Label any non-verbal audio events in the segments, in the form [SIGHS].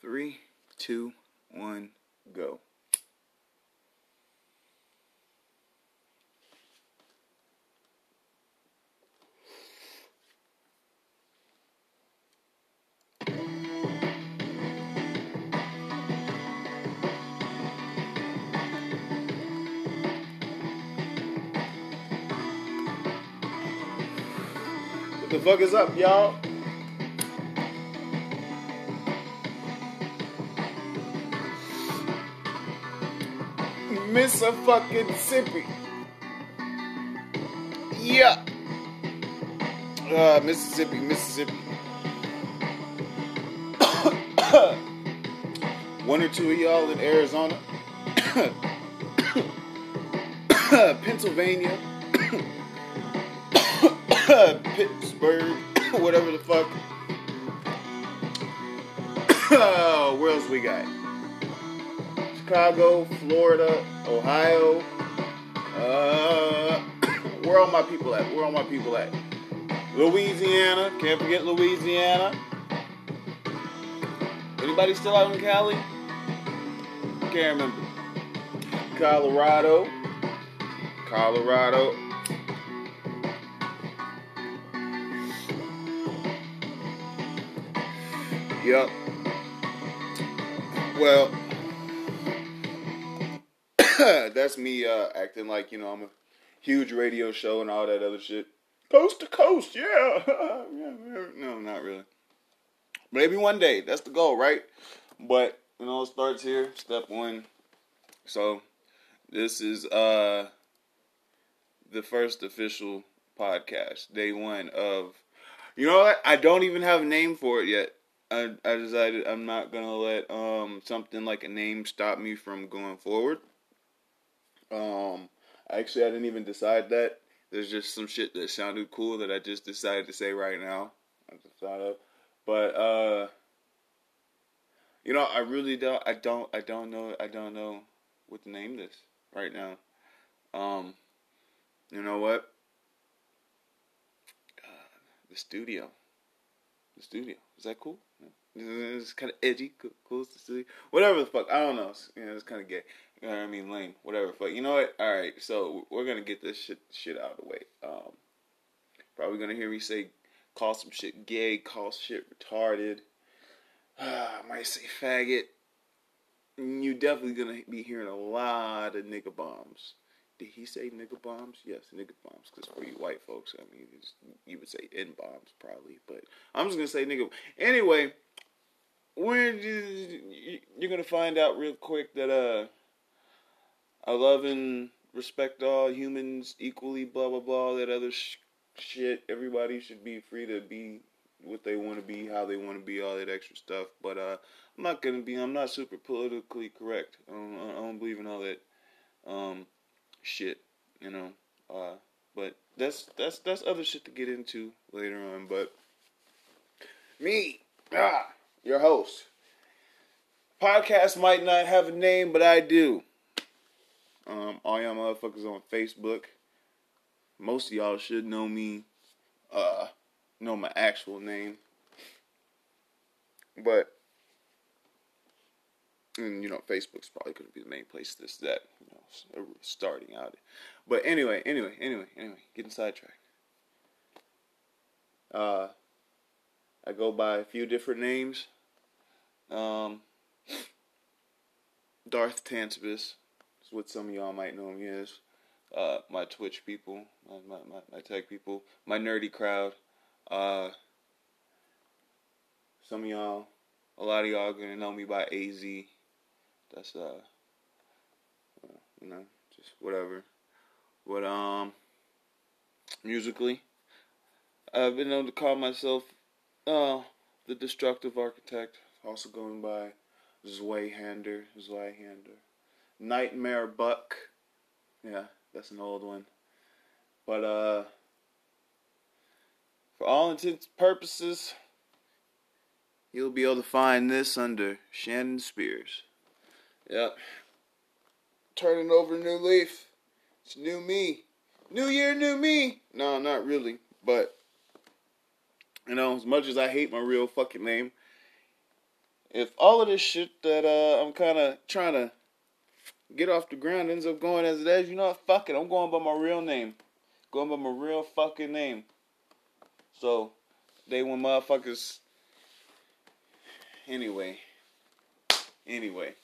Three, two, one, go. What the fuck is up, y'all? Miss a fucking sippy. Yeah. Uh, Mississippi, Mississippi. [COUGHS] One or two of y'all in Arizona. [COUGHS] Pennsylvania. [COUGHS] Pittsburgh. Whatever the fuck. where else we got? Chicago, Florida, Ohio. Uh, [COUGHS] where all my people at? Where all my people at? Louisiana. Can't forget Louisiana. Anybody still out in Cali? Can't remember. Colorado. Colorado. Yep. Well, [LAUGHS] that's me uh, acting like you know I'm a huge radio show and all that other shit. Coast to coast, [LAUGHS] yeah. no, not really. Maybe one day. That's the goal, right? But you know, it starts here. Step one. So this is uh the first official podcast, day one of. You know what? I don't even have a name for it yet. I, I decided I'm not gonna let um something like a name stop me from going forward. Um, actually, I didn't even decide that. There's just some shit that sounded cool that I just decided to say right now. I just thought of, but uh, you know, I really don't. I don't. I don't know. I don't know what to name this right now. Um, you know what? Uh, the studio. The studio. Is that cool? It's kind of edgy, cool, cool. Whatever the fuck, I don't know. You know, it's kind of gay. You know what I mean, lame. Whatever. But you know what? All right. So we're gonna get this shit shit out of the way. Um, probably gonna hear me say, call some shit gay, call shit retarded. [SIGHS] I might say faggot. You're definitely gonna be hearing a lot of nigga bombs. Did he say nigga bombs? Yes, nigga bombs. Because for you white folks, I mean, you would say N bombs probably. But I'm just gonna say nigga. Anyway, when you're gonna find out real quick that uh, I love and respect all humans equally. Blah blah blah. That other sh- shit. Everybody should be free to be what they want to be, how they want to be, all that extra stuff. But uh, I'm not gonna be. I'm not super politically correct. I don't, I don't believe in all that. Um, shit, you know. Uh, but that's that's that's other shit to get into later on. But me, ah, your host. Podcast might not have a name, but I do. Um, all y'all motherfuckers on Facebook. Most of y'all should know me. Uh, know my actual name. But and you know Facebook's probably going to be the main place this that you know starting out. But anyway, anyway, anyway, anyway, getting sidetracked. Uh, I go by a few different names. Um, Darth Tansbus is what some of y'all might know me as. Uh, my Twitch people, my, my, my, my tech people, my nerdy crowd. Uh, some of y'all, a lot of y'all gonna know me by AZ. That's uh, you know, just whatever. But um, musically, I've been able to call myself uh the Destructive Architect. Also going by Zweihander, Zweihander, Nightmare Buck. Yeah, that's an old one. But uh, for all intents and purposes, you'll be able to find this under Shannon Spears. Yep. Turning over a new leaf. It's new me. New year, new me. No, not really. But, you know, as much as I hate my real fucking name, if all of this shit that uh, I'm kind of trying to get off the ground ends up going as it is, you know what? Fuck it. I'm going by my real name. Going by my real fucking name. So, they when motherfuckers. Anyway. Anyway.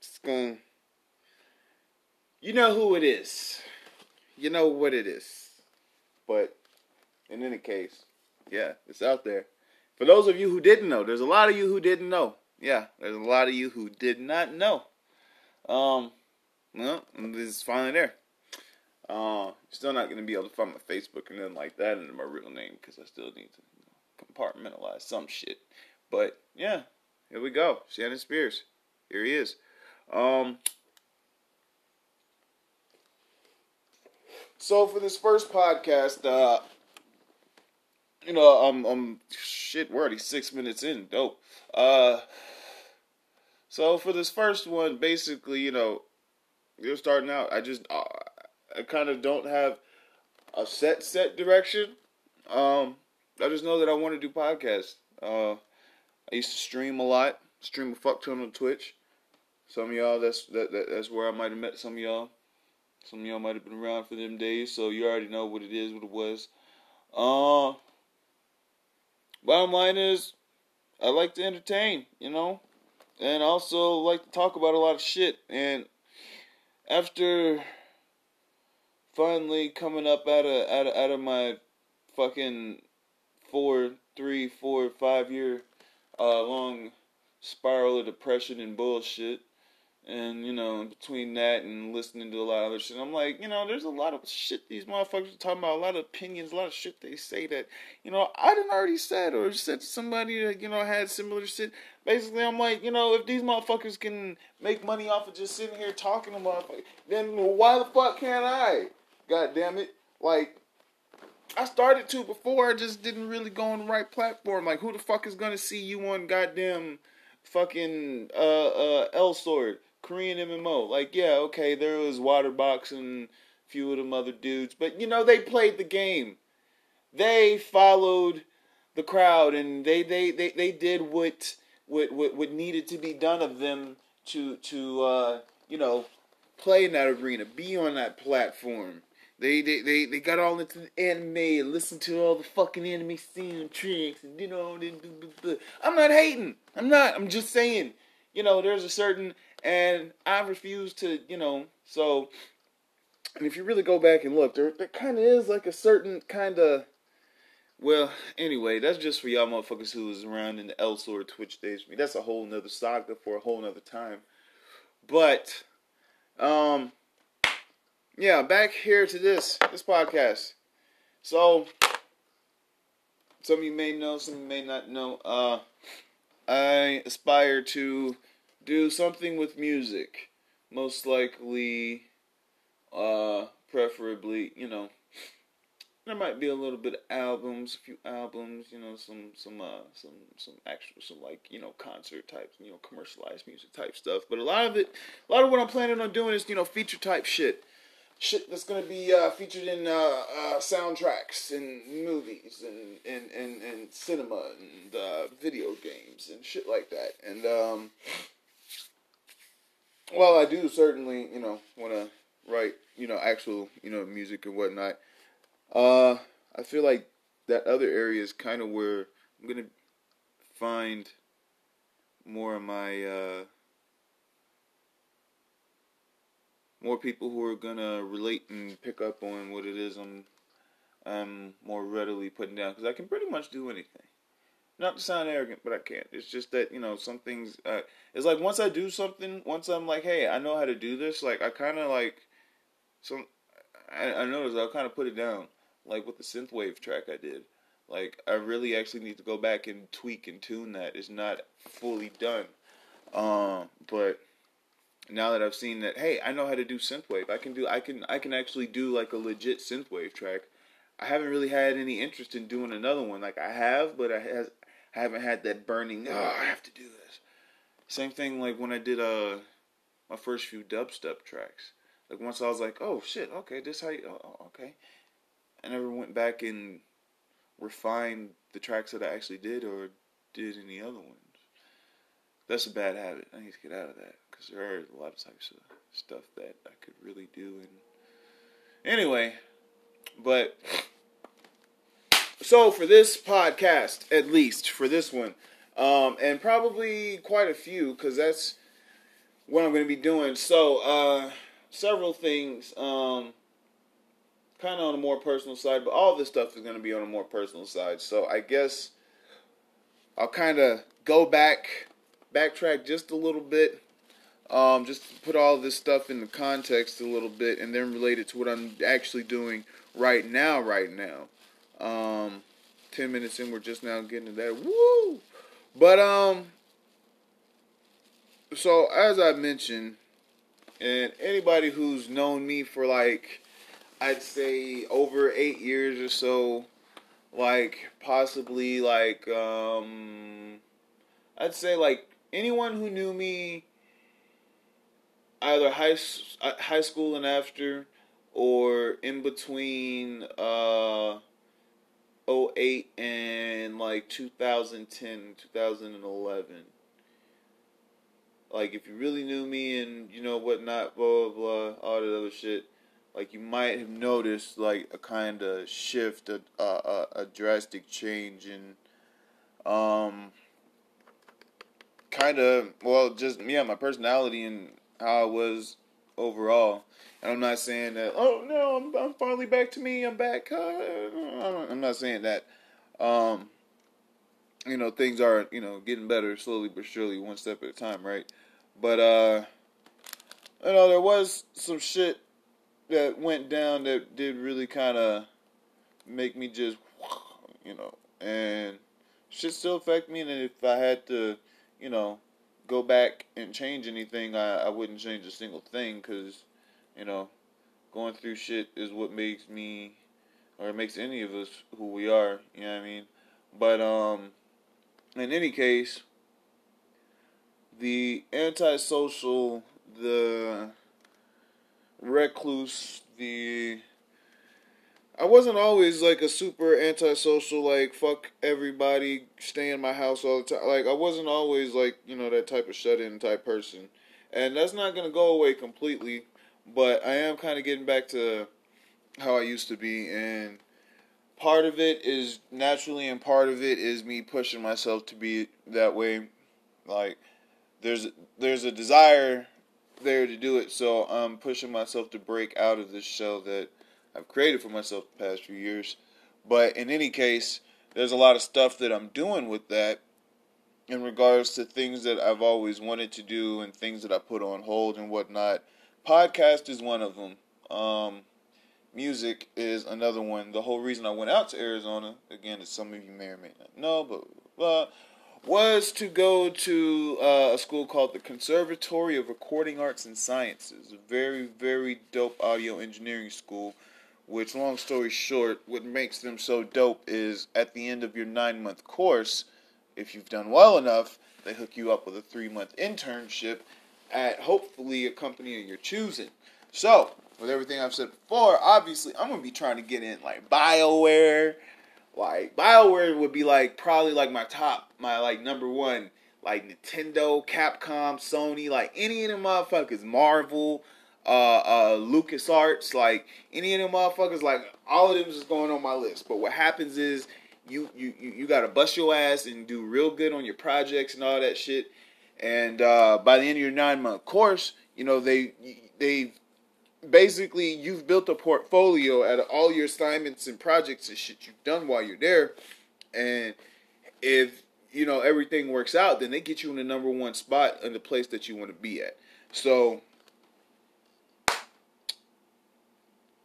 Just going. You know who it is. You know what it is. But, in any case, yeah, it's out there. For those of you who didn't know, there's a lot of you who didn't know. Yeah, there's a lot of you who did not know. Um, well, this is finally there. Uh, still not gonna be able to find my Facebook and then like that under my real name because I still need to compartmentalize some shit. But yeah, here we go. Shannon Spears. Here he is. Um, so for this first podcast, uh, you know, I'm, I'm shit. We're already six minutes in. Dope. Uh, so for this first one, basically, you know, you're starting out. I just, uh, I kind of don't have a set set direction. Um, I just know that I want to do podcasts. Uh, I used to stream a lot, stream a fuck ton on Twitch. Some of y'all, that's that, that that's where I might have met some of y'all. Some of y'all might have been around for them days, so you already know what it is, what it was. Uh, bottom line is, I like to entertain, you know, and also like to talk about a lot of shit. And after finally coming up out of out of, out of my fucking four, three, four, five year uh, long spiral of depression and bullshit. And, you know, between that and listening to a lot of other shit, I'm like, you know, there's a lot of shit these motherfuckers are talking about, a lot of opinions, a lot of shit they say that, you know, I didn't already said or said to somebody that, you know, had similar shit. Basically, I'm like, you know, if these motherfuckers can make money off of just sitting here talking to motherfuckers, then why the fuck can't I? God damn it. Like, I started to before, I just didn't really go on the right platform. Like, who the fuck is gonna see you on goddamn fucking uh uh Elsword, Korean MMO? Like, yeah, okay, there was Waterbox and a few of them other dudes, but you know, they played the game. They followed the crowd and they they, they, they did what, what what what needed to be done of them to to uh you know play in that arena, be on that platform. They, they, they, they got all into the anime and listened to all the fucking anime soundtracks and you know. I'm not hating. I'm not. I'm just saying. You know, there's a certain and I refuse to. You know, so. And if you really go back and look, there there kind of is like a certain kind of. Well, anyway, that's just for y'all motherfuckers who was around in the Elsword Twitch days. I mean, that's a whole nother saga for a whole nother time. But, um, yeah, back here to this this podcast. So some of you may know, some of you may not know. Uh, I aspire to do something with music, most likely, uh, preferably, you know. There might be a little bit of albums, a few albums, you know, some some uh some some actual some like you know concert type, you know commercialized music type stuff. But a lot of it, a lot of what I'm planning on doing is you know feature type shit shit that's gonna be uh, featured in uh, uh, soundtracks and movies and and, and, and cinema and uh, video games and shit like that. And um, well, I do certainly you know want to write you know actual you know music and whatnot. Uh, I feel like that other area is kind of where I'm gonna find more of my uh, more people who are gonna relate and pick up on what it is I'm I'm more readily putting down because I can pretty much do anything. Not to sound arrogant, but I can't. It's just that you know some things. Uh, it's like once I do something, once I'm like, hey, I know how to do this. Like I kind of like some. I, I noticed I'll kind of put it down, like with the synthwave track I did. Like I really actually need to go back and tweak and tune that. It's not fully done. Um, but now that I've seen that, hey, I know how to do synthwave. I can do I can I can actually do like a legit synthwave track. I haven't really had any interest in doing another one. Like I have, but I has Haven't had that burning. Oh, I have to do this. Same thing like when I did uh my first few dubstep tracks. Like once I was like, oh shit, okay, this how you, oh, okay. I never went back and refined the tracks that I actually did or did any other ones. that's a bad habit. I need to get out of that because there are a lot of types of stuff that I could really do. And anyway, but so for this podcast, at least for this one, um, and probably quite a few because that's what I'm going to be doing. So uh, several things. Um, kind of on a more personal side, but all this stuff is going to be on a more personal side. So I guess I'll kind of go back, backtrack just a little bit, um, just put all this stuff in the context a little bit, and then relate it to what I'm actually doing right now. Right now, um, ten minutes in, we're just now getting to that. Woo! But um, so as I mentioned, and anybody who's known me for like I'd say over eight years or so, like possibly like um, I'd say like anyone who knew me either high uh, high school and after or in between uh 08 and like 2010 2011 like if you really knew me and you know whatnot blah blah blah all that other shit like you might have noticed like a kind of shift, a, a, a drastic change in, um, kind of well, just yeah, my personality and how I was overall. And I'm not saying that. Oh no, I'm I'm finally back to me. I'm back. Uh, I'm not saying that. Um, you know, things are you know getting better slowly but surely, one step at a time, right? But uh, you know, there was some shit that went down that did really kind of make me just, you know, and shit still affect me. And if I had to, you know, go back and change anything, I, I wouldn't change a single thing because, you know, going through shit is what makes me, or it makes any of us who we are. You know what I mean? But um, in any case, the antisocial, the recluse, the I wasn't always like a super antisocial, like fuck everybody, stay in my house all the time. Like I wasn't always like you know that type of shut in type person, and that's not gonna go away completely. But I am kind of getting back to how I used to be, and part of it is naturally, and part of it is me pushing myself to be that way. Like there's there's a desire there to do it. So I'm pushing myself to break out of this shell that I've created for myself the past few years. But in any case, there's a lot of stuff that I'm doing with that in regards to things that I've always wanted to do and things that I put on hold and whatnot. Podcast is one of them. Um, music is another one. The whole reason I went out to Arizona, again, as some of you may or may not know, but uh, was to go to uh, a school called the Conservatory of Recording Arts and Sciences, a very, very dope audio engineering school. Which, long story short, what makes them so dope is at the end of your nine month course, if you've done well enough, they hook you up with a three month internship at hopefully a company of your choosing. So, with everything I've said before, obviously I'm gonna be trying to get in like BioWare like BioWare would be like probably like my top, my like number one. Like Nintendo, Capcom, Sony, like any of them motherfuckers, Marvel, uh, uh, Lucas Arts, like any of them motherfuckers, like all of them is going on my list. But what happens is you you you, gotta bust your ass and do real good on your projects and all that shit. And uh, by the end of your nine month course, you know they they basically you've built a portfolio out of all your assignments and projects and shit you've done while you're there and if you know everything works out then they get you in the number one spot in the place that you want to be at so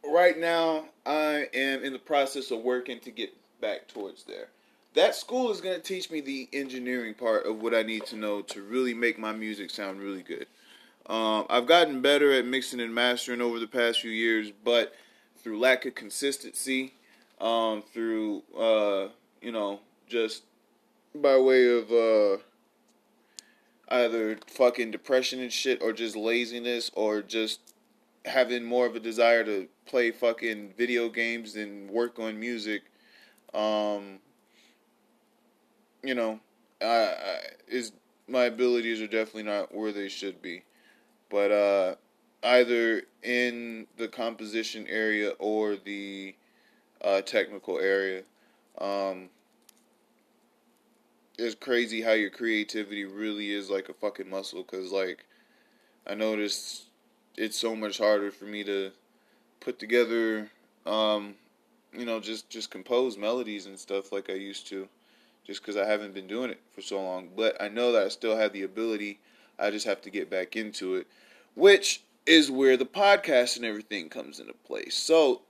right now i am in the process of working to get back towards there. That school is going to teach me the engineering part of what i need to know to really make my music sound really good. Um, I've gotten better at mixing and mastering over the past few years, but through lack of consistency, um, through uh, you know, just by way of uh, either fucking depression and shit, or just laziness, or just having more of a desire to play fucking video games than work on music. Um, you know, I, I, is my abilities are definitely not where they should be. But uh, either in the composition area or the uh, technical area, um, it's crazy how your creativity really is like a fucking muscle. Cause like I noticed it's so much harder for me to put together, um, you know, just just compose melodies and stuff like I used to just because I haven't been doing it for so long. But I know that I still have the ability. I just have to get back into it, which is where the podcast and everything comes into place. So,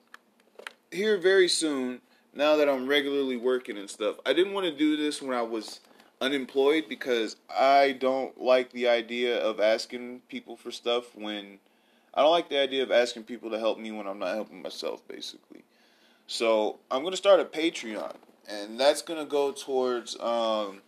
here very soon, now that I'm regularly working and stuff, I didn't want to do this when I was unemployed because I don't like the idea of asking people for stuff when I don't like the idea of asking people to help me when I'm not helping myself, basically. So, I'm to start a Patreon and that's gonna go towards um,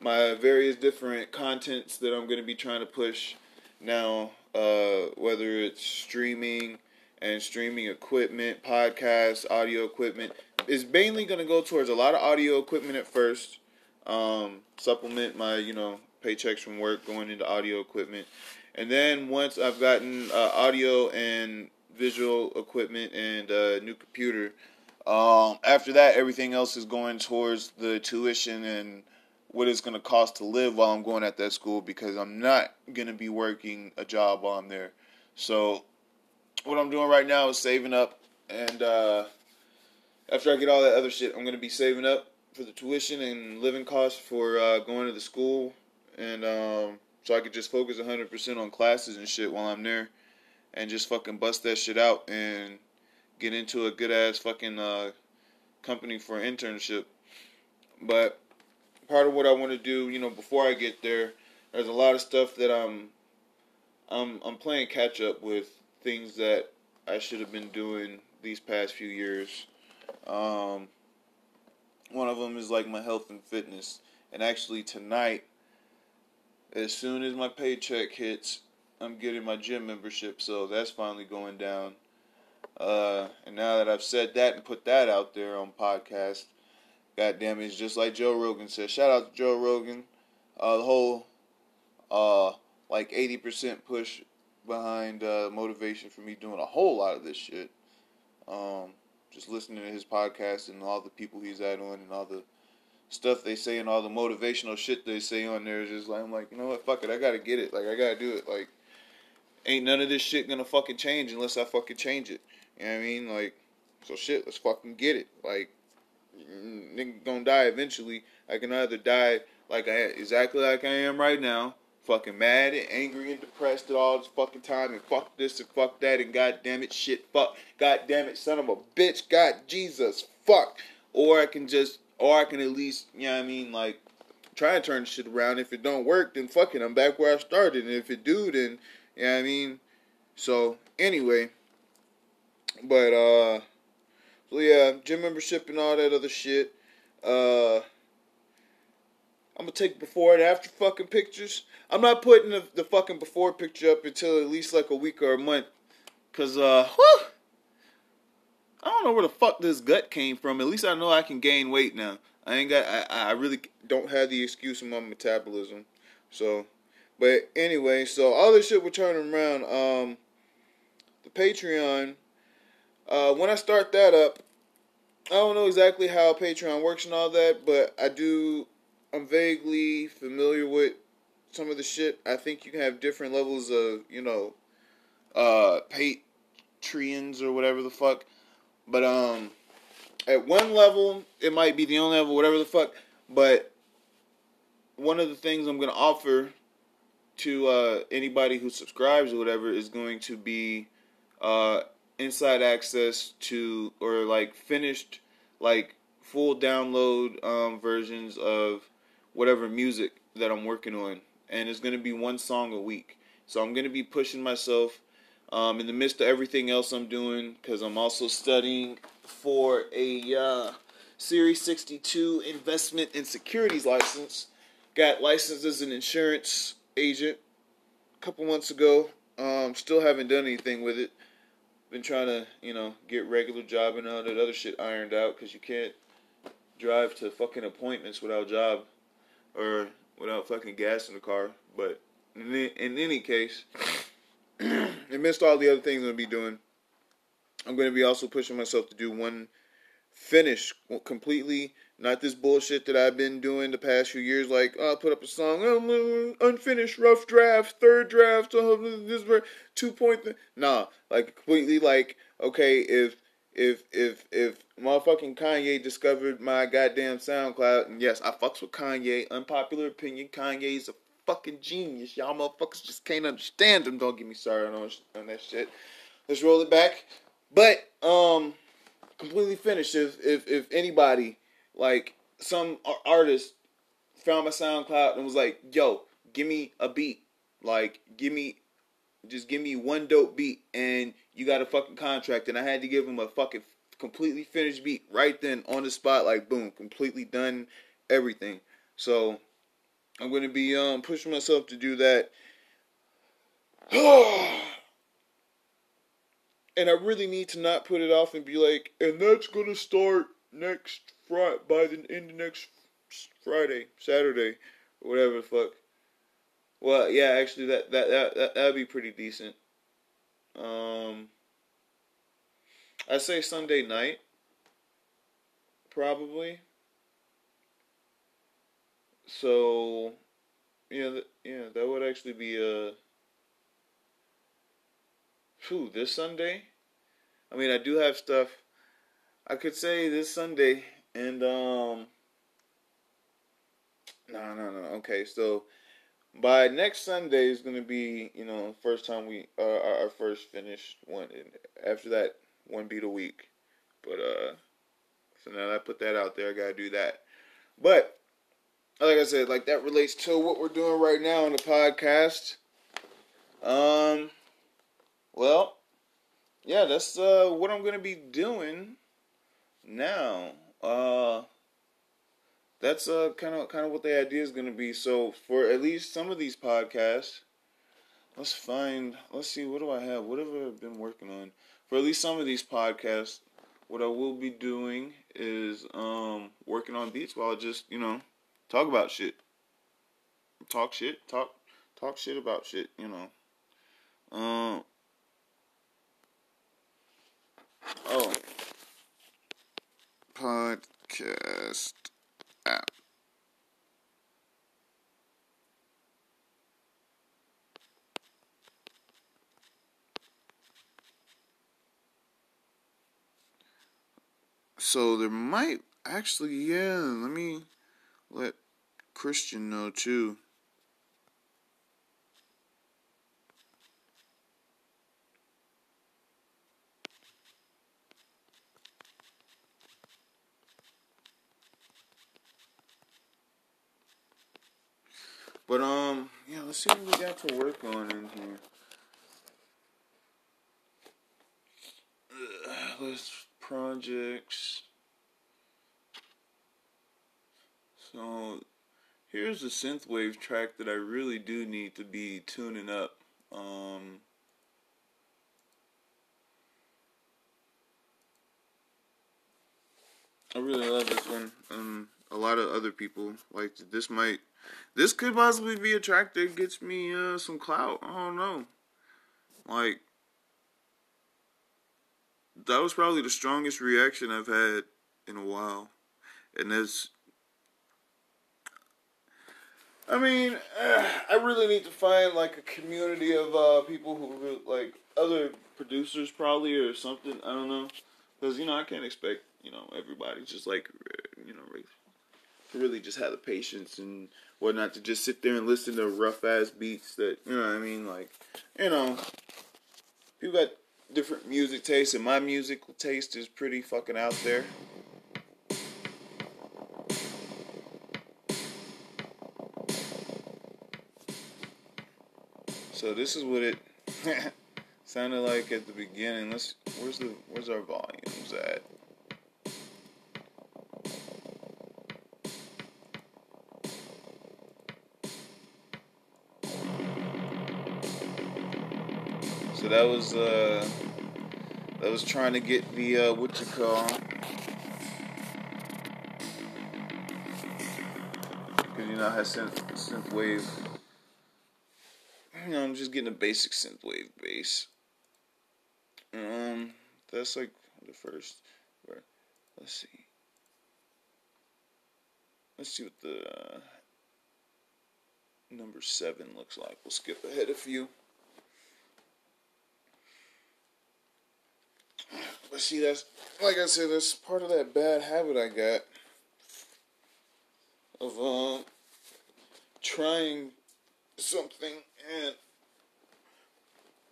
my various different contents that I'm gonna be trying to push now. Uh, whether it's streaming and streaming equipment, podcasts, audio equipment, It's mainly gonna go towards a lot of audio equipment at first. Um, supplement my you know paychecks from work going into audio equipment, and then once I've gotten uh, audio and visual equipment and a new computer um, after that, everything else is going towards the tuition and what it's going to cost to live while I'm going at that school because I'm not going to be working a job while I'm there. So, what I'm doing right now is saving up, and uh, after I get all that other shit, I'm going to be saving up for the tuition and living costs for uh, going to the school, and um, so I could just focus 100% on classes and shit while I'm there, and just fucking bust that shit out and get into a good ass fucking uh, company for an internship. But part of what I want to do, you know, before I get there, there's a lot of stuff that I'm I'm I'm playing catch up with things that I should have been doing these past few years. Um, one of them is like my health and fitness. And actually tonight, as soon as my paycheck hits, I'm getting my gym membership, so that's finally going down. Uh, and now that I've said that and put that out there on podcast, goddamn it's just like Joe Rogan said. Shout out to Joe Rogan. Uh, the whole uh, like 80% push behind uh, motivation for me doing a whole lot of this shit. Um, just listening to his podcast and all the people he's at on and all the stuff they say and all the motivational shit they say on there is just like I'm like, you know what, fuck it, I gotta get it. Like I gotta do it. Like ain't none of this shit gonna fucking change unless I fucking change it. You know what I mean? Like, so shit, let's fucking get it. Like, nigga gonna die eventually. I can either die like I exactly like I am right now, fucking mad and angry and depressed at all this fucking time, and fuck this and fuck that, and goddamn it, shit, fuck, goddamn it, son of a bitch, God Jesus, fuck. Or I can just, or I can at least, you know what I mean, like, try and turn shit around. If it don't work, then fuck it, I'm back where I started. And if it do, then, you know what I mean? So, anyway. But uh so yeah, gym membership and all that other shit. Uh I'm gonna take before and after fucking pictures. I'm not putting the, the fucking before picture up until at least like a week or a month. Cause uh whew, I don't know where the fuck this gut came from. At least I know I can gain weight now. I ain't got I, I really don't have the excuse of my metabolism. So but anyway, so all this shit we're turning around. Um the Patreon uh, when I start that up, I don't know exactly how Patreon works and all that, but I do. I'm vaguely familiar with some of the shit. I think you can have different levels of, you know, uh, Patreons or whatever the fuck. But um, at one level, it might be the only level, whatever the fuck. But one of the things I'm gonna offer to uh, anybody who subscribes or whatever is going to be uh, inside access to or like finished like full download um, versions of whatever music that I'm working on, and it's gonna be one song a week. So I'm gonna be pushing myself um, in the midst of everything else I'm doing because I'm also studying for a uh, Series 62 investment and securities license. Got licensed as an insurance agent a couple months ago. Um, still haven't done anything with it been trying to, you know, get regular job and all that other shit ironed out because you can't drive to fucking appointments without job or without fucking gas in the car. But in, in any case, [CLEARS THROAT] amidst all the other things I'm gonna be doing, I'm gonna be also pushing myself to do one finish completely. Not this bullshit that I've been doing the past few years, like oh, I'll put up a song, unfinished, rough draft, third draft, oh, this two point. Th-. Nah, like completely like okay, if if if if motherfucking Kanye discovered my goddamn SoundCloud, and yes, I fucks with Kanye. Unpopular opinion, Kanye's a fucking genius. Y'all motherfuckers just can't understand him. Don't get me started on, on that shit. Let's roll it back. But um, completely finished. If if if anybody like some artist found my SoundCloud and was like, "Yo, give me a beat. Like, give me, just give me one dope beat, and you got a fucking contract." And I had to give him a fucking completely finished beat right then on the spot. Like, boom, completely done everything. So I'm gonna be um pushing myself to do that. [SIGHS] and I really need to not put it off and be like, and that's gonna start next Friday by the end of next Friday, Saturday, whatever the fuck. Well, yeah, actually, that that that that that'd be pretty decent. Um, I say Sunday night, probably. So, yeah, th- yeah, that would actually be a. Uh, Whew, this Sunday? I mean, I do have stuff. I could say this Sunday, and um. No, no, no. Okay, so by next Sunday is gonna be, you know, first time we uh, our first finished one. And after that, one beat a week. But uh, so now that I put that out there, I gotta do that. But like I said, like that relates to what we're doing right now on the podcast. Um, well, yeah, that's uh, what I'm gonna be doing now. Uh, that's uh, kind of kind of what the idea is gonna be. So for at least some of these podcasts, let's find. Let's see. What do I have? What have I been working on? For at least some of these podcasts, what I will be doing is um working on beats while I just you know talk about shit, talk shit, talk talk shit about shit. You know. Um. Oh. Podcast app. So there might actually, yeah, let me let Christian know too. But um, yeah, let's see what we got to work on in here. Uh, list projects. So here's a synthwave track that I really do need to be tuning up. Um, I really love this one. Um, a lot of other people like this. Might this could possibly be a track that gets me uh, some clout. I don't know. Like that was probably the strongest reaction I've had in a while, and that's. I mean, uh, I really need to find like a community of uh, people who like other producers probably or something. I don't know, because you know I can't expect you know everybody just like you know to really just have the patience and whatnot to just sit there and listen to rough ass beats that you know what I mean like you know people got different music tastes and my musical taste is pretty fucking out there. So this is what it [LAUGHS] sounded like at the beginning. Let's where's the where's our volumes at? So that was uh, that was trying to get the uh, what you call Because, you know, had synth, synth wave. Know, I'm just getting a basic synth wave bass. Um, that's like the first. Let's see. Let's see what the uh, number seven looks like. We'll skip ahead a few. But see, that's like I said, that's part of that bad habit I got of um trying something and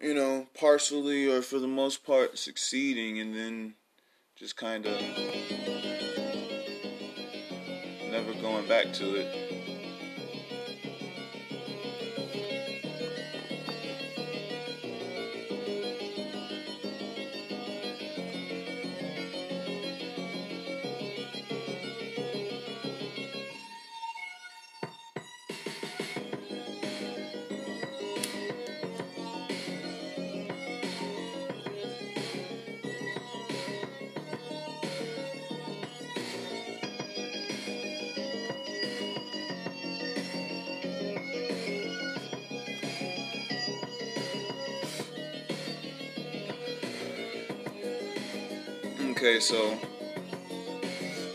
you know partially or for the most part succeeding and then just kind of never going back to it. Okay, so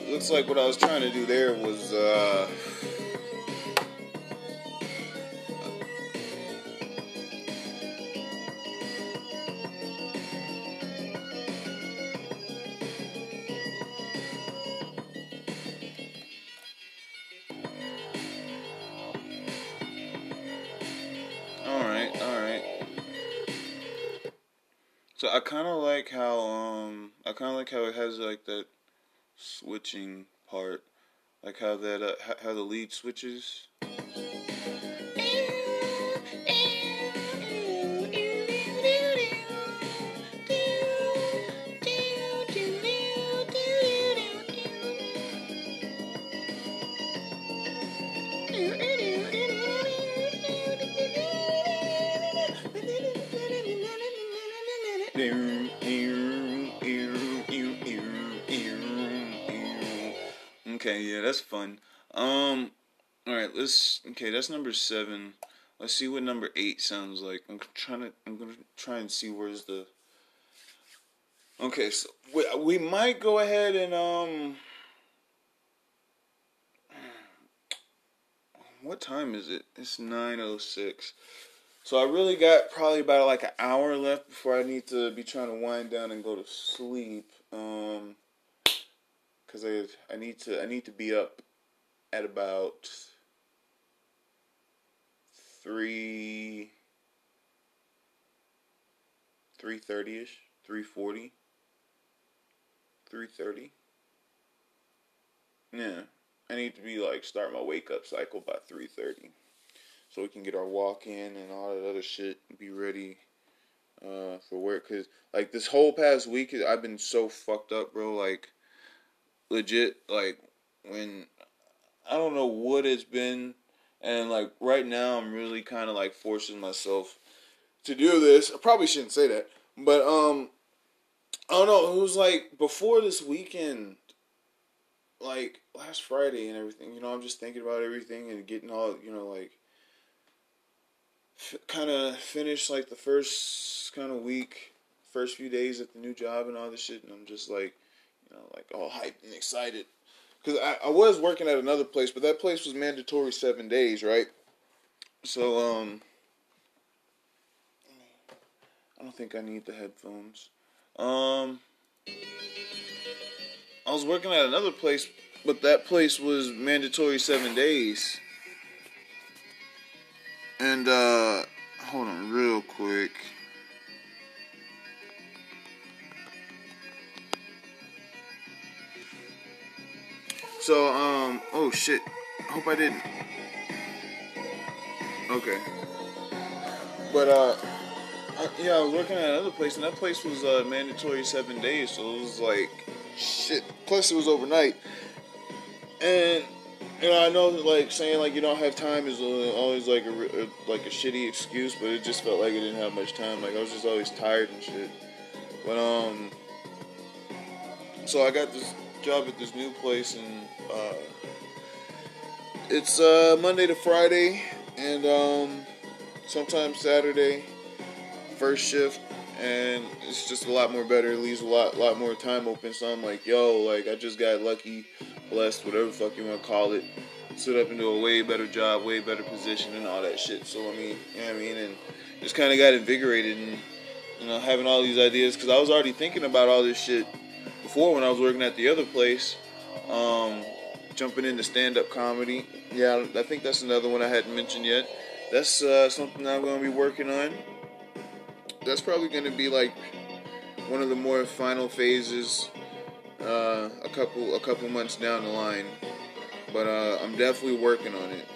looks like what I was trying to do there was uh Alright, alright. So I kind of like how um kind of like how it has like that switching part, like how that uh, how the lead switches. That's fun. Um, all right, let's. Okay, that's number seven. Let's see what number eight sounds like. I'm trying to. I'm gonna try and see where's the. Okay, so we, we might go ahead and um. What time is it? It's nine oh six. So I really got probably about like an hour left before I need to be trying to wind down and go to sleep. Um because I I need to I need to be up at about three three thirty ish, three forty, three thirty. Yeah, I need to be like start my wake up cycle by three thirty, so we can get our walk in and all that other shit. Be ready uh, for work, cause like this whole past week I've been so fucked up, bro. Like legit like when I don't know what it's been and like right now I'm really kind of like forcing myself to do this. I probably shouldn't say that, but um I don't know, it was like before this weekend like last Friday and everything, you know, I'm just thinking about everything and getting all, you know, like f- kind of finished like the first kind of week, first few days at the new job and all this shit and I'm just like like all hyped and excited. Because I, I was working at another place, but that place was mandatory seven days, right? So, um, I don't think I need the headphones. Um, I was working at another place, but that place was mandatory seven days. And, uh, hold on real quick. So, um, oh shit. I hope I didn't. Okay. But, uh, I, yeah, I was working at another place, and that place was uh, mandatory seven days, so it was like, shit. Plus, it was overnight. And, you know, I know like, saying, like, you don't have time is always, like, a, like, a shitty excuse, but it just felt like I didn't have much time. Like, I was just always tired and shit. But, um, so I got this job at this new place, and uh, it's uh, Monday to Friday, and um, sometimes Saturday, first shift, and it's just a lot more better. It leaves a lot, lot more time open. So I'm like, yo, like I just got lucky, blessed, whatever the fuck you want to call it. Stood up into a way better job, way better position, and all that shit. So I mean, you know what I mean, and just kind of got invigorated and you know having all these ideas because I was already thinking about all this shit before when I was working at the other place. Um, jumping into stand-up comedy. Yeah, I think that's another one I hadn't mentioned yet. That's uh, something I'm going to be working on. That's probably going to be like one of the more final phases. Uh, a couple a couple months down the line, but uh, I'm definitely working on it.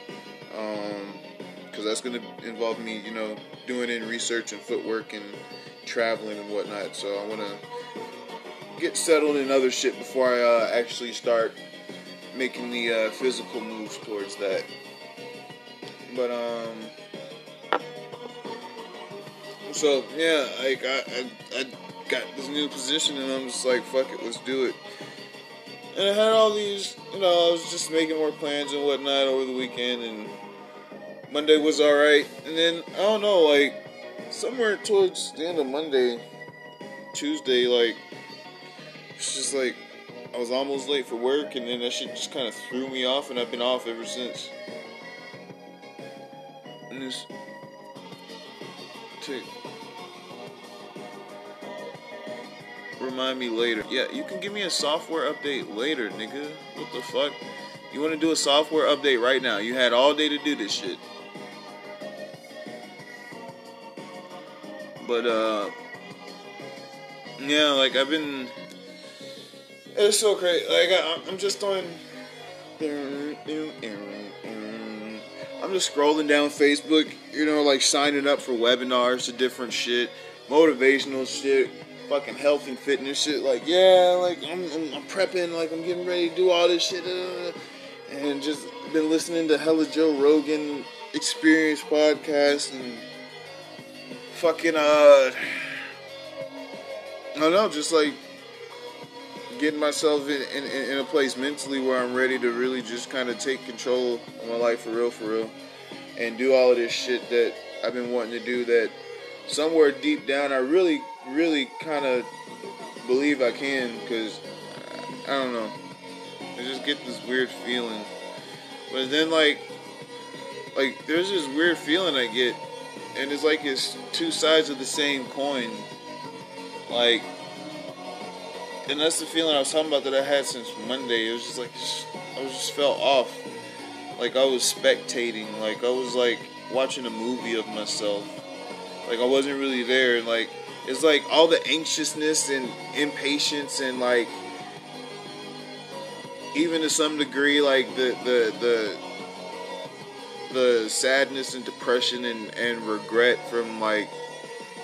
because um, that's going to involve me, you know, doing in research and footwork and traveling and whatnot. So I want to get settled in other shit before I uh, actually start making the uh, physical moves towards that. But um, so yeah, like I, I, I got this new position and I'm just like, fuck it, let's do it. And I had all these, you know, I was just making more plans and whatnot over the weekend, and Monday was all right. And then I don't know, like somewhere towards the end of Monday, Tuesday, like it's just like I was almost late for work, and then that shit just kind of threw me off, and I've been off ever since. And this. Take. Remind me later. Yeah, you can give me a software update later, nigga. What the fuck? You want to do a software update right now? You had all day to do this shit. But, uh. Yeah, like, I've been it's so great. Like I, I'm just on. I'm just scrolling down Facebook, you know, like signing up for webinars to different shit, motivational shit, fucking health and fitness shit. Like, yeah, like I'm, I'm, I'm prepping, like I'm getting ready to do all this shit, uh, and just been listening to hella Joe Rogan Experience podcast and fucking uh, I don't know, just like getting myself in, in, in, a place mentally where I'm ready to really just kind of take control of my life for real, for real, and do all of this shit that I've been wanting to do. That somewhere deep down, I really, really kind of believe I can, because I, I don't know, I just get this weird feeling. But then, like, like there's this weird feeling I get, and it's like it's two sides of the same coin. Like and that's the feeling I was talking about that I had since Monday. It was just like I was just felt off, like I was spectating, like I was like watching a movie of myself, like I wasn't really there, and like it's like all the anxiousness and impatience and like even to some degree like the the the the sadness and depression and, and regret from like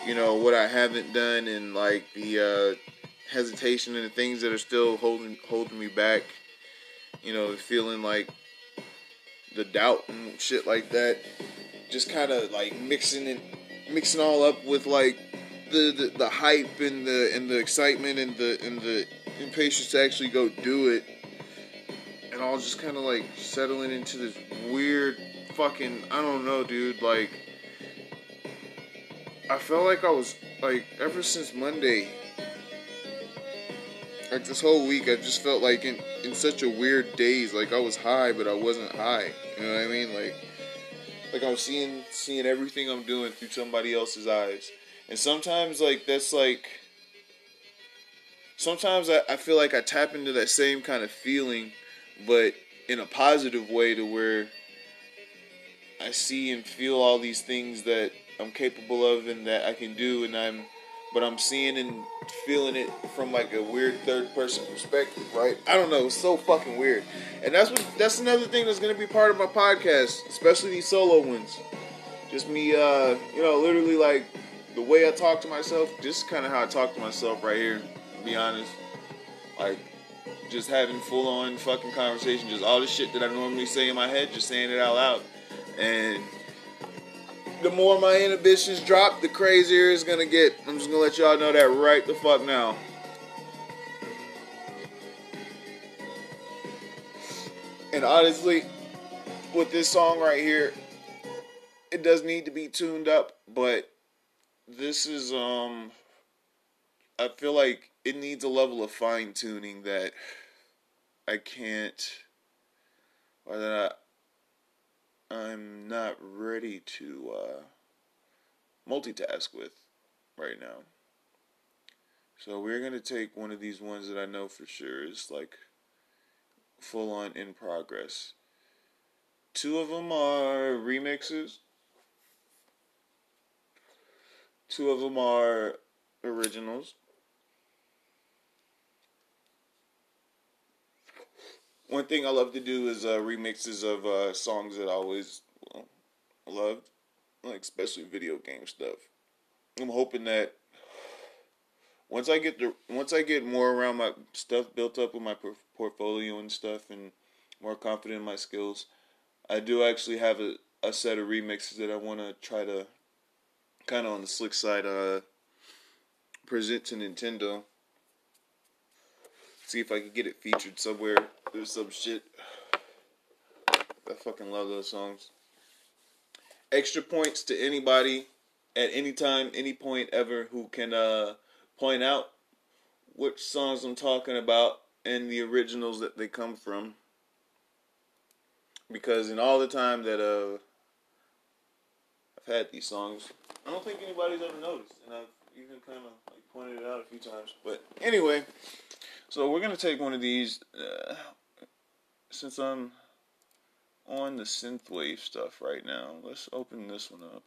you know what I haven't done and like the uh hesitation and the things that are still holding holding me back. You know, feeling like the doubt and shit like that. Just kind of like mixing it, mixing all up with like the, the, the hype and the and the excitement and the and the impatience to actually go do it, and all just kind of like settling into this weird fucking I don't know, dude. Like I felt like I was like ever since Monday like this whole week I just felt like in, in such a weird daze. Like I was high but I wasn't high. You know what I mean? Like like I was seeing seeing everything I'm doing through somebody else's eyes. And sometimes like that's like sometimes I, I feel like I tap into that same kind of feeling but in a positive way to where I see and feel all these things that I'm capable of and that I can do and I'm but I'm seeing and feeling it from like a weird third person perspective, right? I don't know, it's so fucking weird. And that's what that's another thing that's gonna be part of my podcast, especially these solo ones. Just me uh, you know, literally like the way I talk to myself, just kinda how I talk to myself right here, to be honest. Like just having full on fucking conversation, just all the shit that I normally say in my head, just saying it out loud. And the more my inhibitions drop, the crazier it's gonna get. I'm just gonna let y'all know that right the fuck now. And honestly, with this song right here, it does need to be tuned up, but this is um I feel like it needs a level of fine tuning that I can't or that I'm not ready to uh, multitask with right now. So we're gonna take one of these ones that I know for sure is like full on in progress. Two of them are remixes. Two of them are originals. One thing I love to do is uh, remixes of uh, songs that I always well, loved, like especially video game stuff. I'm hoping that once I get the once I get more around my stuff built up with my portfolio and stuff, and more confident in my skills, I do actually have a, a set of remixes that I want to try to kind of on the slick side uh present to Nintendo. See if I can get it featured somewhere. There's some shit. I fucking love those songs. Extra points to anybody at any time, any point ever who can uh, point out which songs I'm talking about and the originals that they come from. Because in all the time that uh, I've had these songs, I don't think anybody's ever noticed, and I've even kind of like pointed it out a few times. But anyway, so we're gonna take one of these. Uh, since I'm on the synthwave stuff right now, let's open this one up.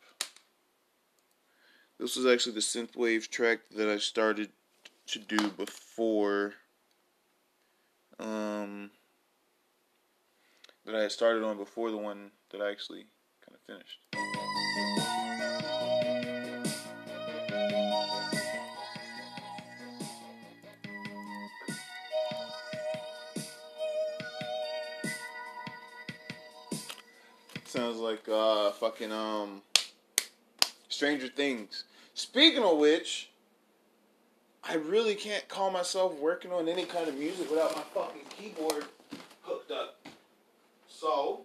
This was actually the synthwave track that I started to do before um that I started on before the one that I actually kind of finished. Sounds like uh fucking um Stranger Things. Speaking of which, I really can't call myself working on any kind of music without my fucking keyboard hooked up. So,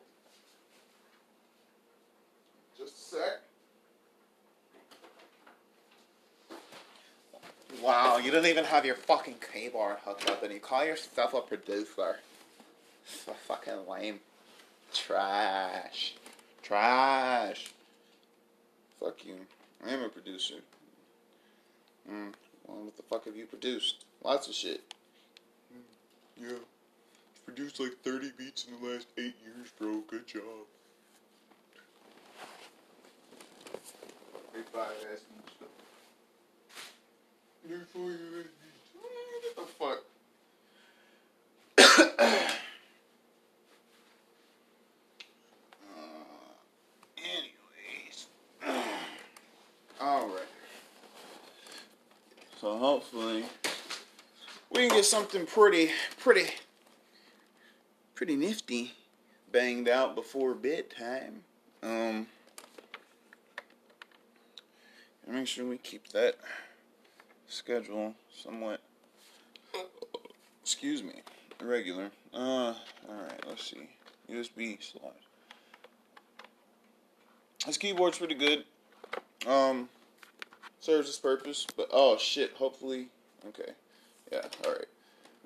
just a sec. Wow, you don't even have your fucking keyboard hooked up and you call yourself a producer. So fucking lame. Trash. Trash. Fuck you. I am a producer. Mm, well, what the fuck have you produced? Lots of shit. Mm, yeah. Produced like 30 beats in the last 8 years, bro. Good job. Big fire ass beats. Big fire ass. What the fuck? [COUGHS] [COUGHS] So hopefully we can something pretty, pretty, pretty nifty banged out before bedtime. Um, make sure we keep that schedule somewhat, excuse me, regular. Uh, alright, let's see. USB slot. This keyboard's pretty good. Um, serves its purpose. But oh shit, hopefully, okay, yeah, all right.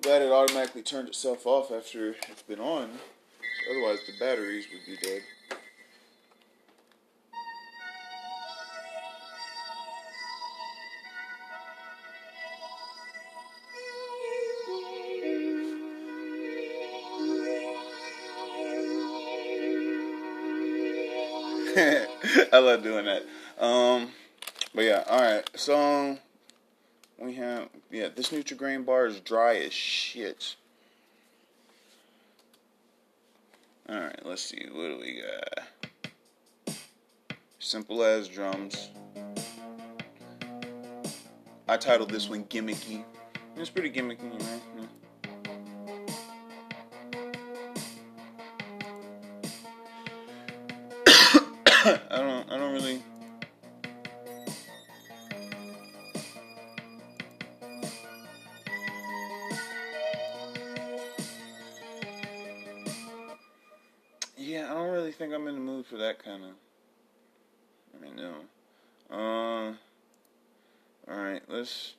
Glad it automatically turned itself off after it's been on. Otherwise, the batteries would be dead. [LAUGHS] I love doing that. Um, but yeah, alright. So we have yeah, this Nutrigrain bar is dry as shit. Alright, let's see, what do we got? Simple as drums. I titled this one Gimmicky. It's pretty gimmicky, right? Yeah. [COUGHS] I don't think I'm in the mood for that kind of. I mean, no. Uh, all right, let's.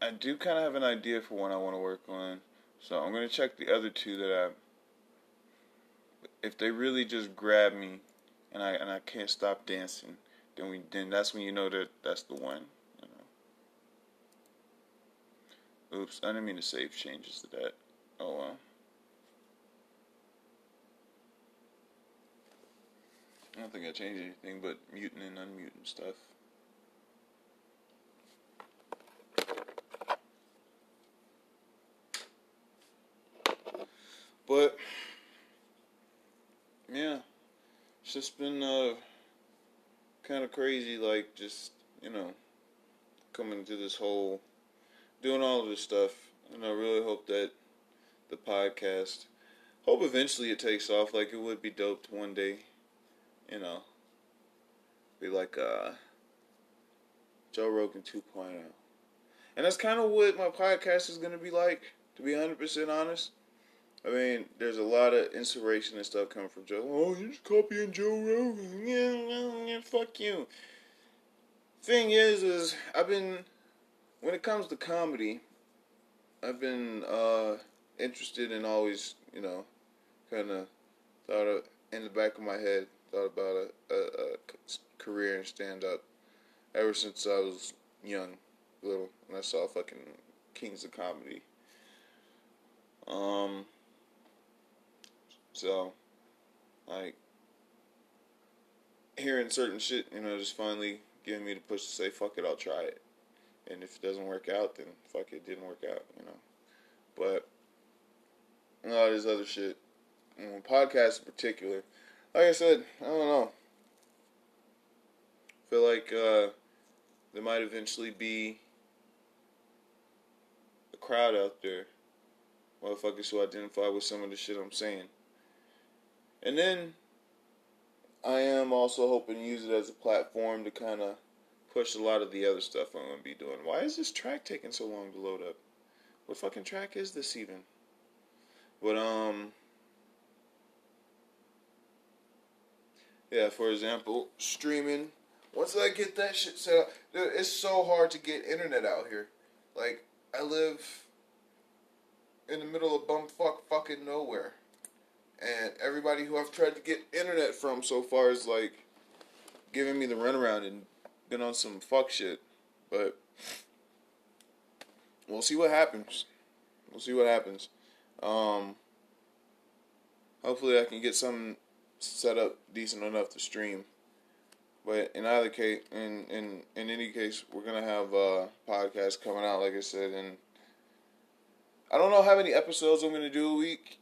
I do kind of have an idea for one I want to work on, so I'm gonna check the other two that I. If they really just grab me, and I and I can't stop dancing, then we then that's when you know that that's the one. You know. Oops, I didn't mean to save changes to that. Oh well. I don't think I changed anything but muting and unmuting stuff. But yeah, it's just been uh, kind of crazy. Like just you know, coming to this whole, doing all of this stuff, and I really hope that the podcast, hope eventually it takes off. Like it would be dope to one day, you know, be like uh, Joe Rogan 2.0. And that's kind of what my podcast is gonna be like. To be hundred percent honest. I mean, there's a lot of inspiration and stuff coming from Joe. Oh, you're just copying Joe Rogan. Yeah, yeah, fuck you. Thing is, is I've been, when it comes to comedy, I've been uh, interested in always, you know, kind of thought of, in the back of my head, thought about a, a, a career in stand up ever since I was young, little, and I saw fucking Kings of Comedy. Um, so, like, hearing certain shit, you know, just finally giving me the push to say, fuck it, I'll try it. And if it doesn't work out, then fuck it, it didn't work out, you know. But, a lot of this other shit, podcasts in particular, like I said, I don't know. I feel like uh, there might eventually be a crowd out there, motherfuckers who identify with some of the shit I'm saying. And then I am also hoping to use it as a platform to kind of push a lot of the other stuff I'm going to be doing. Why is this track taking so long to load up? What fucking track is this even? But, um, yeah, for example, streaming. Once I get that shit set up, dude, it's so hard to get internet out here. Like, I live in the middle of bumfuck fucking nowhere. And everybody who I've tried to get internet from so far is like giving me the runaround and been on some fuck shit. But we'll see what happens. We'll see what happens. Um, hopefully, I can get something set up decent enough to stream. But in either case, in in in any case, we're gonna have a podcast coming out, like I said, and I don't know how many episodes I'm gonna do a week.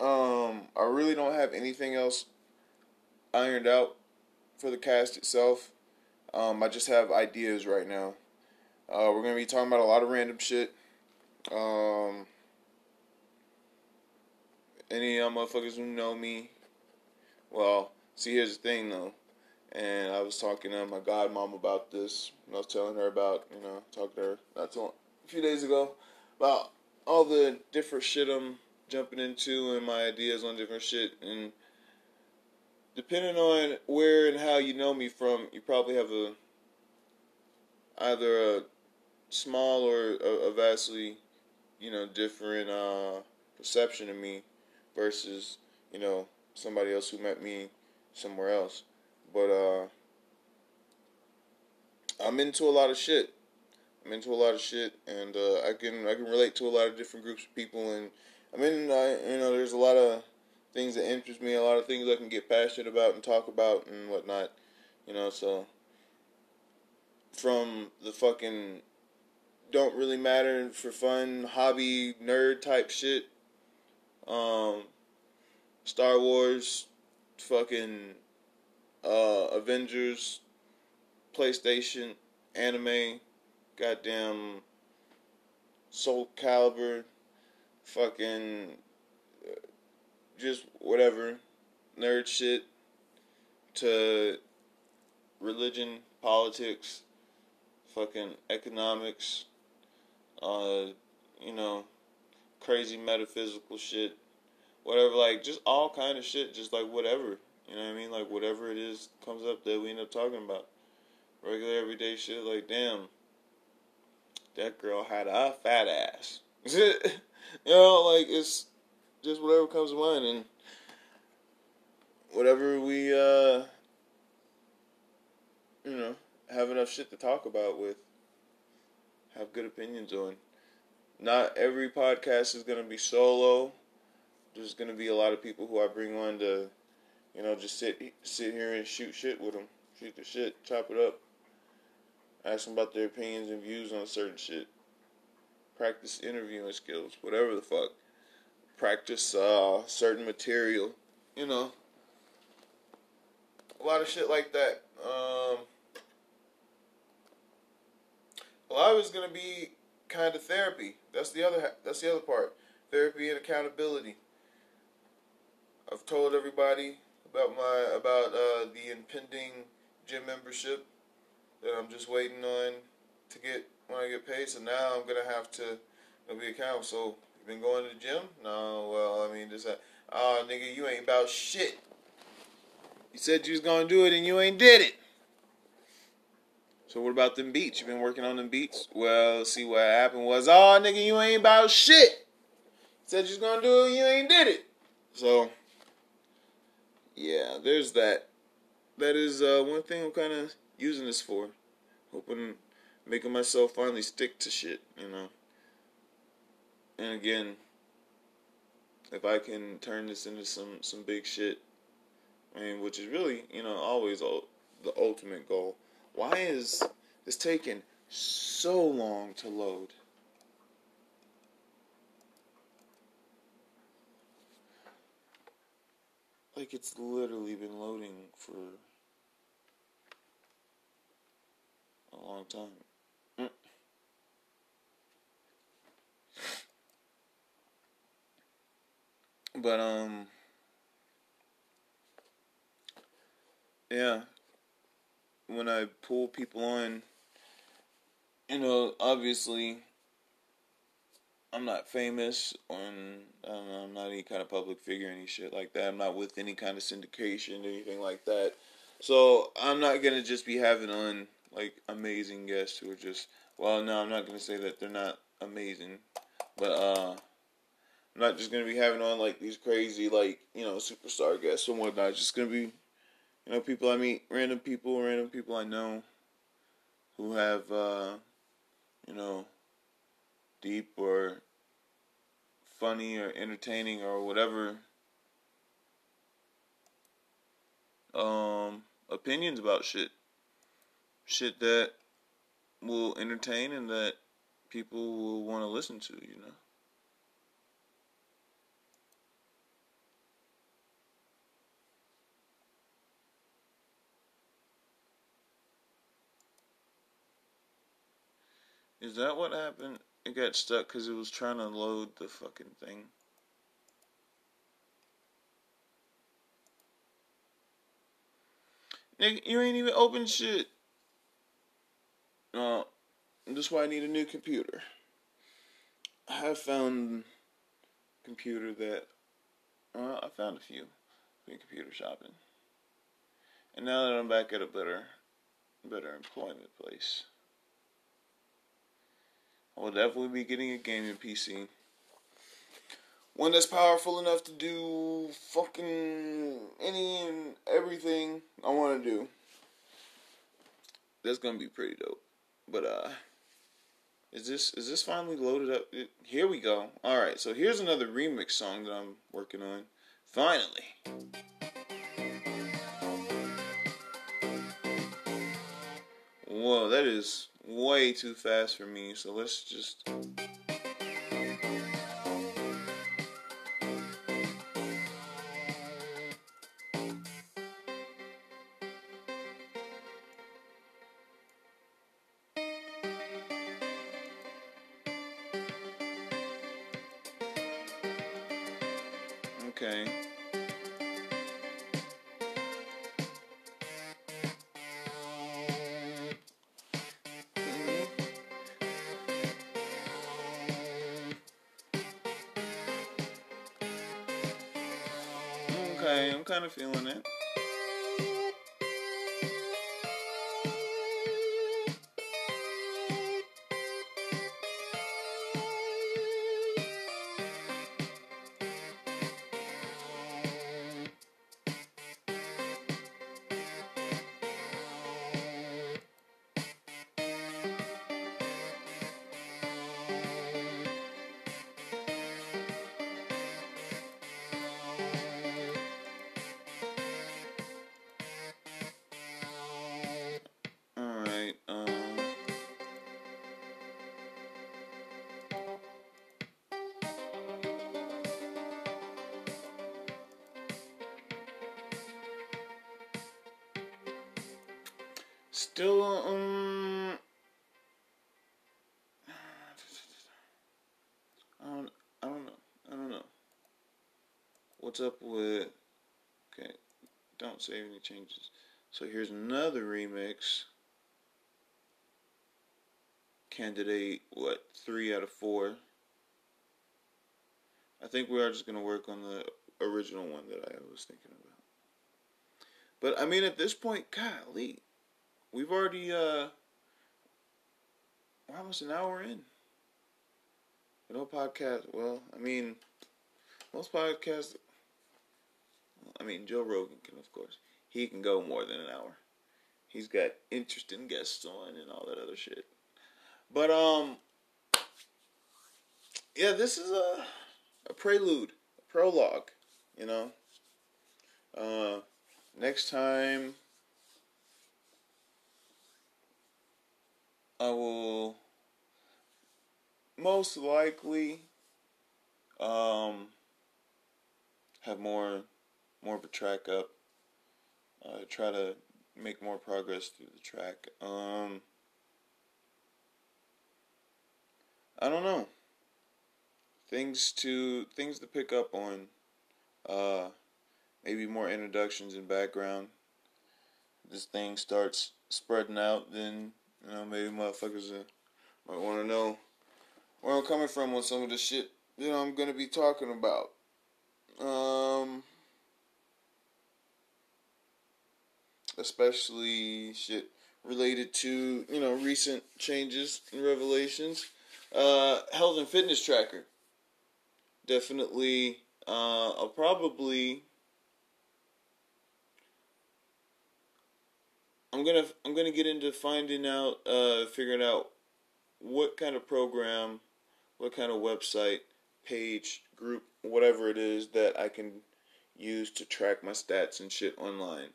Um, I really don't have anything else ironed out for the cast itself. Um, I just have ideas right now. Uh, we're gonna be talking about a lot of random shit. Um, any of y'all motherfuckers who know me, see, here's the thing though. And I was talking to my godmom about this. And I was telling her about, you know, talking to her not too long, a few days ago about all the different shit I'm jumping into and my ideas on different shit. And depending on where and how you know me from, you probably have a either a small or a, vastly, you know, different uh, perception of me versus, you know, somebody else who met me somewhere else. But uh, I'm into a lot of shit. I'm into a lot of shit, and uh, I can I can relate to a lot of different groups of people, and I mean, I, you know, there's a lot of things that interest me, a lot of things I can get passionate about and talk about and whatnot, you know. So from the fucking don't really matter for fun hobby nerd type shit, um, Star Wars, fucking uh, Avengers, PlayStation, anime, goddamn Soul Calibur, fucking uh, just whatever nerd shit to religion, politics, fucking economics, uh, you know, crazy metaphysical shit, whatever, like just all kind of shit, just like whatever. You know what I mean? Like whatever it is comes up that we end up talking about. Regular everyday shit, like damn, that girl had a fat ass. [LAUGHS] you know, like it's just whatever comes to mind and whatever we uh you know, have enough shit to talk about with, have good opinions on. Not every podcast is gonna be solo. There's gonna be a lot of people who I bring on to, you know, just sit sit here and shoot shit with them, shoot the shit, chop it up, ask them about their opinions and views on certain shit. Practice interviewing skills, whatever the fuck. Practice uh, certain material, you know. A lot of shit like that. Um, a lot of it's gonna be kind of therapy. That's the other. That's the other part. Therapy and accountability. I've told everybody about my about uh, the impending gym membership that I'm just waiting on to get when I get paid. So now I'm gonna have to be accountable. So you been going to the gym? No. Well, I mean, just uh, oh nigga, you ain't about shit. You said you was gonna do it and you ain't did it. So what about them beats? You been working on them beats? Well, see what happened was, oh nigga, you ain't about shit. Said you was gonna do it, you ain't did it. So yeah, there's that. That is uh, one thing I'm kind of using this for. Hoping, making myself finally stick to shit, you know. And again, if I can turn this into some some big shit, I mean, which is really, you know, always the ultimate goal. Why is this taking so long to load? Like it's literally been loading for a long time. Mm. But um yeah, when I pull people on, you know, obviously, I'm not famous on, I'm not any kind of public figure, any shit like that. I'm not with any kind of syndication, or anything like that. So I'm not gonna just be having on like amazing guests who are just. Well, no, I'm not gonna say that they're not amazing, but uh, I'm not just gonna be having on like these crazy like you know superstar guests and whatnot. It's just gonna be you know, people I meet, random people, random people I know who have, uh, you know, deep or funny or entertaining or whatever um, opinions about shit. Shit that will entertain and that people will want to listen to, you know. Is that what happened? It got stuck because it was trying to load the fucking thing. Nigga, you ain't even open shit. No, uh, that's why I need a new computer. I have found computer that, well, I found a few in computer shopping. And now that I'm back at a better, better employment place. I will definitely be getting a gaming PC. One that's powerful enough to do fucking any and everything I want to do. That's gonna be pretty dope. But uh, is this is this finally loaded up? Here we go. All right, so here's another remix song that I'm working on. Finally. Whoa, that is way too fast for me, so let's just. Feeling it. Still, um. I don't, I don't know. I don't know. What's up with. Okay, don't save any changes. So here's another remix. Candidate, what, three out of four. I think we are just going to work on the original one that I was thinking about. But I mean, at this point, golly, we've already, uh, almost an hour in. Know, podcast, well, I mean, most podcasts, I mean, Joe Rogan can, of course he can go more than an hour. He's got interesting guests on and all that other shit. But um yeah, this is a a prelude, a prologue, you know. Uh next time I will most likely um have more more of a track up uh, try to make more progress through the track. Um, I don't know. Things to things to pick up on. Uh, maybe more introductions and background. This thing starts spreading out, then you know maybe motherfuckers might want to know where I'm coming from on some of the shit you know I'm gonna be talking about. Um. especially shit related to you know recent changes and revelations. Uh, health and fitness tracker. Definitely, uh, I'll probably. I'm gonna I'm gonna get into finding out, uh, figuring out what kind of program, what kind of website, page, group, whatever it is that I can use to track my stats and shit online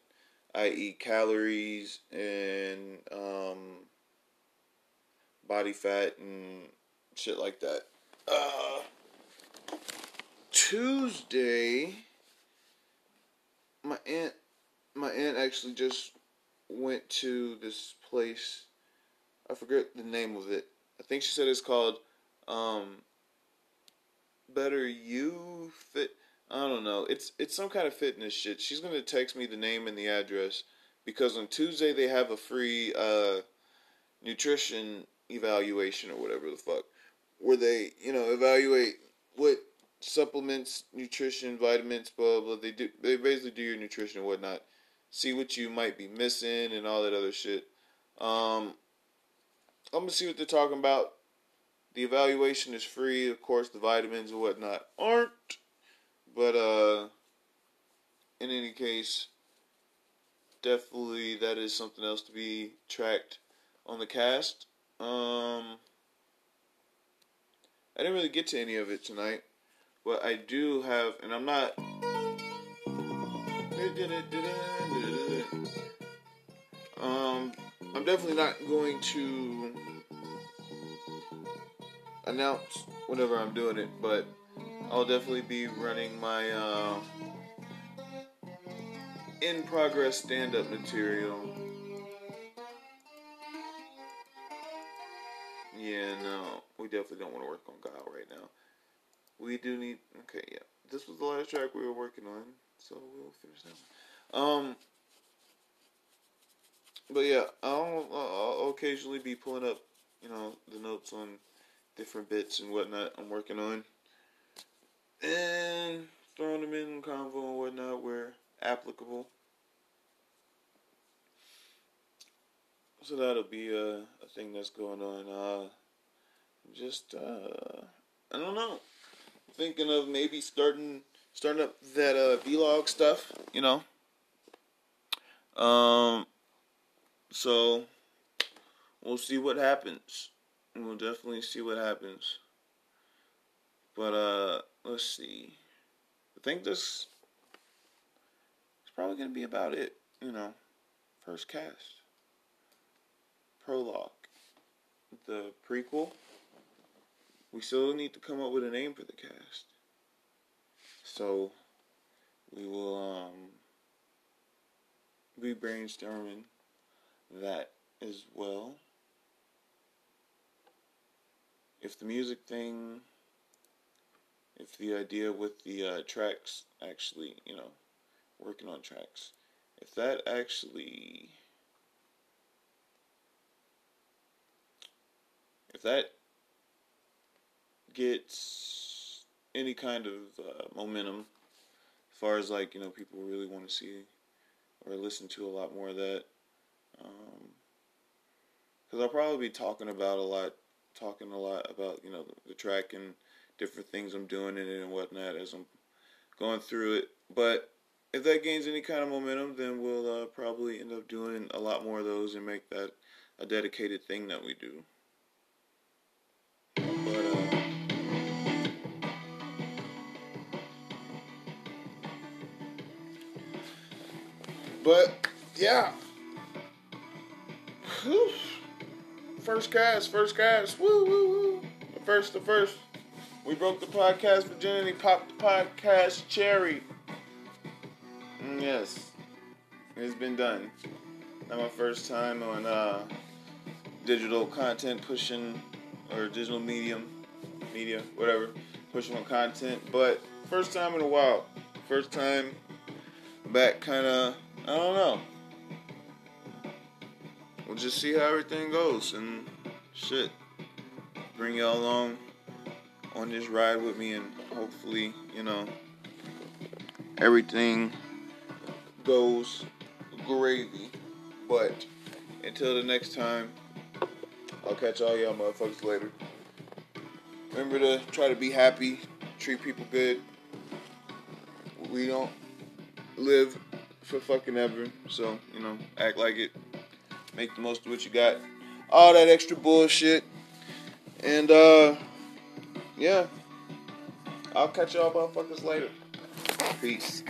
i.e., calories and um, body fat and shit like that. Uh, Tuesday, my aunt, my aunt actually just went to this place. I forget the name of it. I think she said it's called um, Better You Fit. I don't know. It's it's some kind of fitness shit. She's gonna text me the name and the address because on Tuesday they have a free uh, nutrition evaluation or whatever the fuck, where they you know evaluate what supplements, nutrition, vitamins, blah blah. They do they basically do your nutrition and whatnot, see what you might be missing and all that other shit. Um, I'm gonna see what they're talking about. The evaluation is free, of course. The vitamins and whatnot aren't. But uh, in any case, definitely that is something else to be tracked on the cast. Um, I didn't really get to any of it tonight, but I do have, and I'm not. Um, I'm definitely not going to announce whenever I'm doing it, but I'll definitely be running my uh, in progress stand up material. Yeah, no, we definitely don't want to work on Guile right now. We do need. Okay, yeah, this was the last track we were working on, so we'll finish that one. Um, but yeah, I'll, I'll occasionally be pulling up, you know, the notes on different bits and whatnot I'm working on. And throwing them in convo and whatnot where applicable. So that'll be a, a thing that's going on. Uh, just uh, I don't know. Thinking of maybe starting starting up that uh, vlog stuff. You know. Um. So we'll see what happens. We'll definitely see what happens. But uh, let's see. I think this is probably gonna be about it. You know, first cast, prologue, the prequel. We still need to come up with a name for the cast. So we will um be brainstorming that as well. If the music thing if the idea with the uh, tracks actually, you know, working on tracks, if that actually, if that gets any kind of uh, momentum, as far as like, you know, people really want to see or listen to a lot more of that, because um, I'll probably be talking about a lot, talking a lot about, you know, the, the track and different things I'm doing in it and whatnot as I'm going through it. But if that gains any kind of momentum, then we'll uh, probably end up doing a lot more of those and make that a dedicated thing that we do. But, uh, but yeah. First cast, first cast. Woo, woo, woo. The first, the first. We broke the podcast virginity, popped the podcast cherry. Mm, yes, it's been done. Not my first time on uh, digital content pushing or digital medium, media, whatever, pushing on content, but first time in a while. First time back, kind of, I don't know. We'll just see how everything goes and shit. Bring y'all along on this ride with me, and hopefully, you know, everything goes gravy. But until the next time, I'll catch all y'all motherfuckers later. Remember to try to be happy, treat people good. We don't live for fucking ever, so, you know, act like it. Make the most of what you got. All that extra bullshit. And, uh, yeah. I'll catch y'all motherfuckers later. Peace.